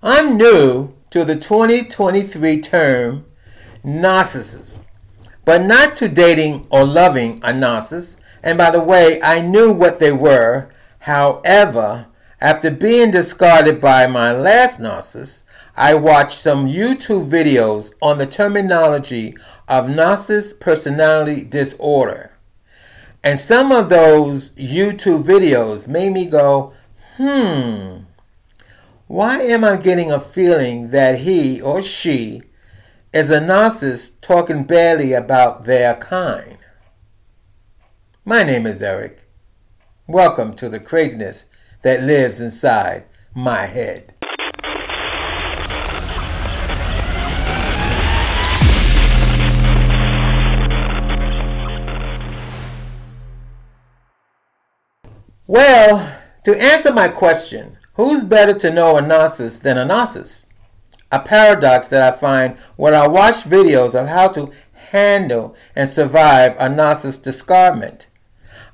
I'm new to the 2023 term narcissist, but not to dating or loving a narcissist. And by the way, I knew what they were. However, after being discarded by my last narcissist, I watched some YouTube videos on the terminology of narcissist personality disorder. And some of those YouTube videos made me go, hmm, why am I getting a feeling that he or she is a narcissist talking badly about their kind? My name is Eric. Welcome to the craziness that lives inside my head. Well, to answer my question, who's better to know a narcissist than a narcissist? A paradox that I find when I watch videos of how to handle and survive a narcissist discardment.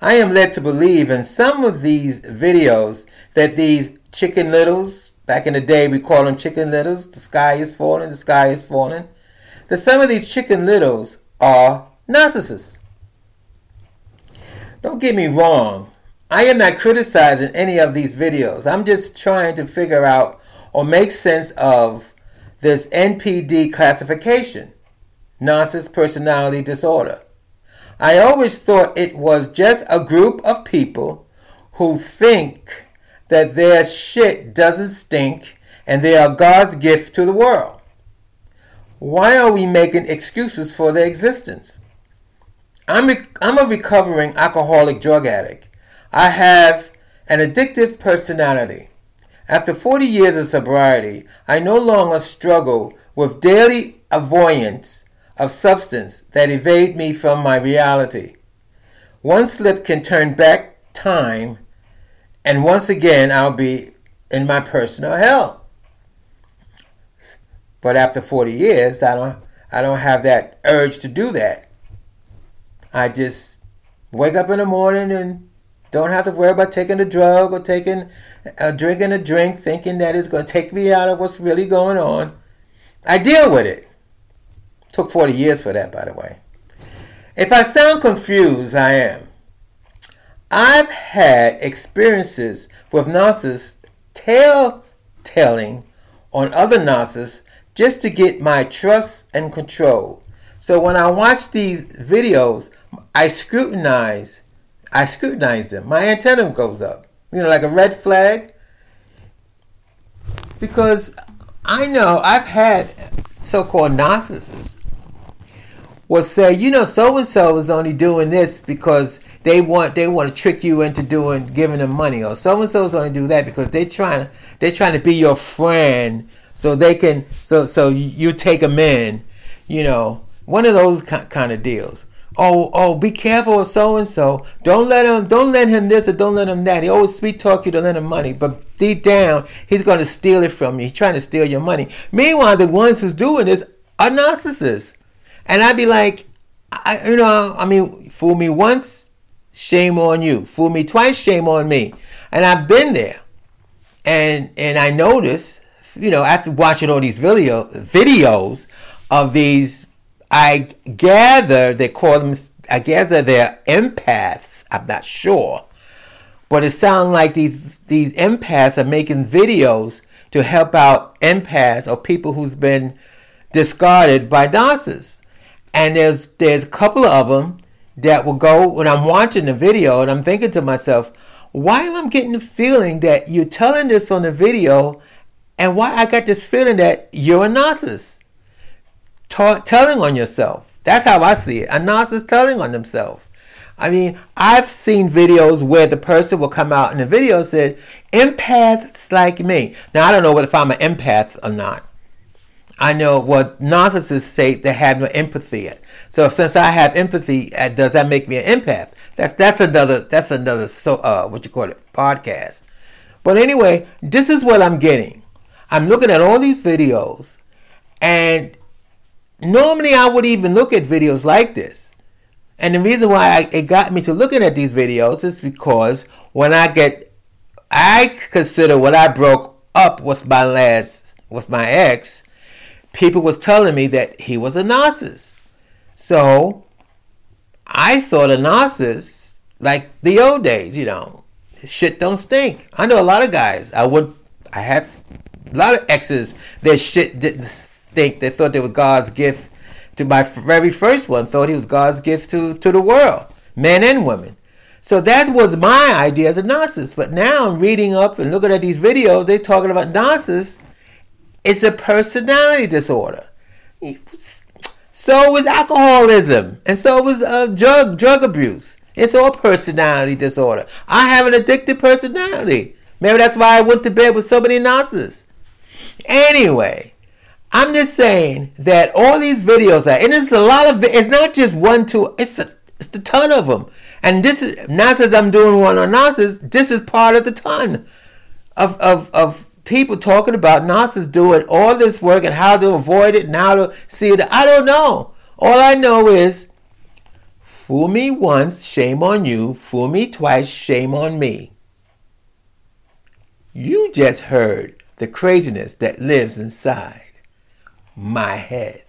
I am led to believe in some of these videos that these chicken littles, back in the day we called them chicken littles, the sky is falling, the sky is falling, that some of these chicken littles are narcissists. Don't get me wrong, I am not criticizing any of these videos. I'm just trying to figure out or make sense of this NPD classification, narcissist personality disorder. I always thought it was just a group of people who think that their shit doesn't stink and they are God's gift to the world. Why are we making excuses for their existence? I'm, I'm a recovering alcoholic drug addict. I have an addictive personality. After 40 years of sobriety, I no longer struggle with daily avoidance of substance that evade me from my reality. One slip can turn back time, and once again I'll be in my personal hell. But after 40 years, I don't I don't have that urge to do that. I just wake up in the morning and don't have to worry about taking a drug or taking drinking a drink thinking that it's going to take me out of what's really going on. I deal with it. Took 40 years for that, by the way. If I sound confused, I am. I've had experiences with narcissists tell telling on other narcissists just to get my trust and control. So when I watch these videos, I scrutinize I scrutinize them. My antenna goes up. You know, like a red flag. Because I know I've had so-called narcissists will say, you know, so and so is only doing this because they want they want to trick you into doing giving them money, or so and so is only do that because they trying they're trying to be your friend, so they can so so you take them in, you know, one of those kind of deals. Oh, oh, be careful of so and so. Don't let him, don't let him this or don't let him that. He always sweet talk you to lend him money, but deep down, he's going to steal it from you. He's trying to steal your money. Meanwhile, the ones who's doing this are narcissists. And I'd be like, I, you know, I mean, fool me once, shame on you. Fool me twice, shame on me. And I've been there, and and I notice, you know, after watching all these video videos of these I gather they call them, I gather they're empaths. I'm not sure. But it sounds like these, these empaths are making videos to help out empaths or people who's been discarded by narcissists. And there's, there's a couple of them that will go when I'm watching the video and I'm thinking to myself, why am I getting the feeling that you're telling this on the video and why I got this feeling that you're a narcissist? Telling on yourself. That's how I see it. A narcissist telling on themselves. I mean, I've seen videos where the person will come out in the video said, empaths like me. Now, I don't know if I'm an empath or not. I know what narcissists say they have no empathy. So since I have empathy, uh, does that make me an empath? That's that's another that's another so uh what you call it podcast. But anyway, this is what I'm getting. I'm looking at all these videos, and Normally, I would even look at videos like this. And the reason why I, it got me to looking at these videos is because when I get, I consider when I broke up with my last with my ex, people was telling me that he was a narcissist. So I thought a narcissist, like the old days, you know, shit don't stink. I know a lot of guys. I would, I have a lot of exes. Their shit didn't stink. They thought they were God's gift. To my very first one, thought he was God's gift to to the world, men and women. So that was my idea as a narcissist. But now I'm reading up and looking at these videos. They're talking about narcissists. It's a personality disorder. So is alcoholism, and so is uh, drug drug abuse. It's all personality disorder. I have an addicted personality. Maybe that's why I went to bed with so many narcissists. Anyway, I'm just saying that all these videos are, and it's a lot of. It's not just one, two. It's a, it's a ton of them. And this is not I'm doing one on narcissists. This is part of the ton of of of people talking about narcissists doing all this work and how to avoid it and how to see it. I don't know. All I know is fool me once, shame on you. Fool me twice, shame on me. You just heard the craziness that lives inside my head.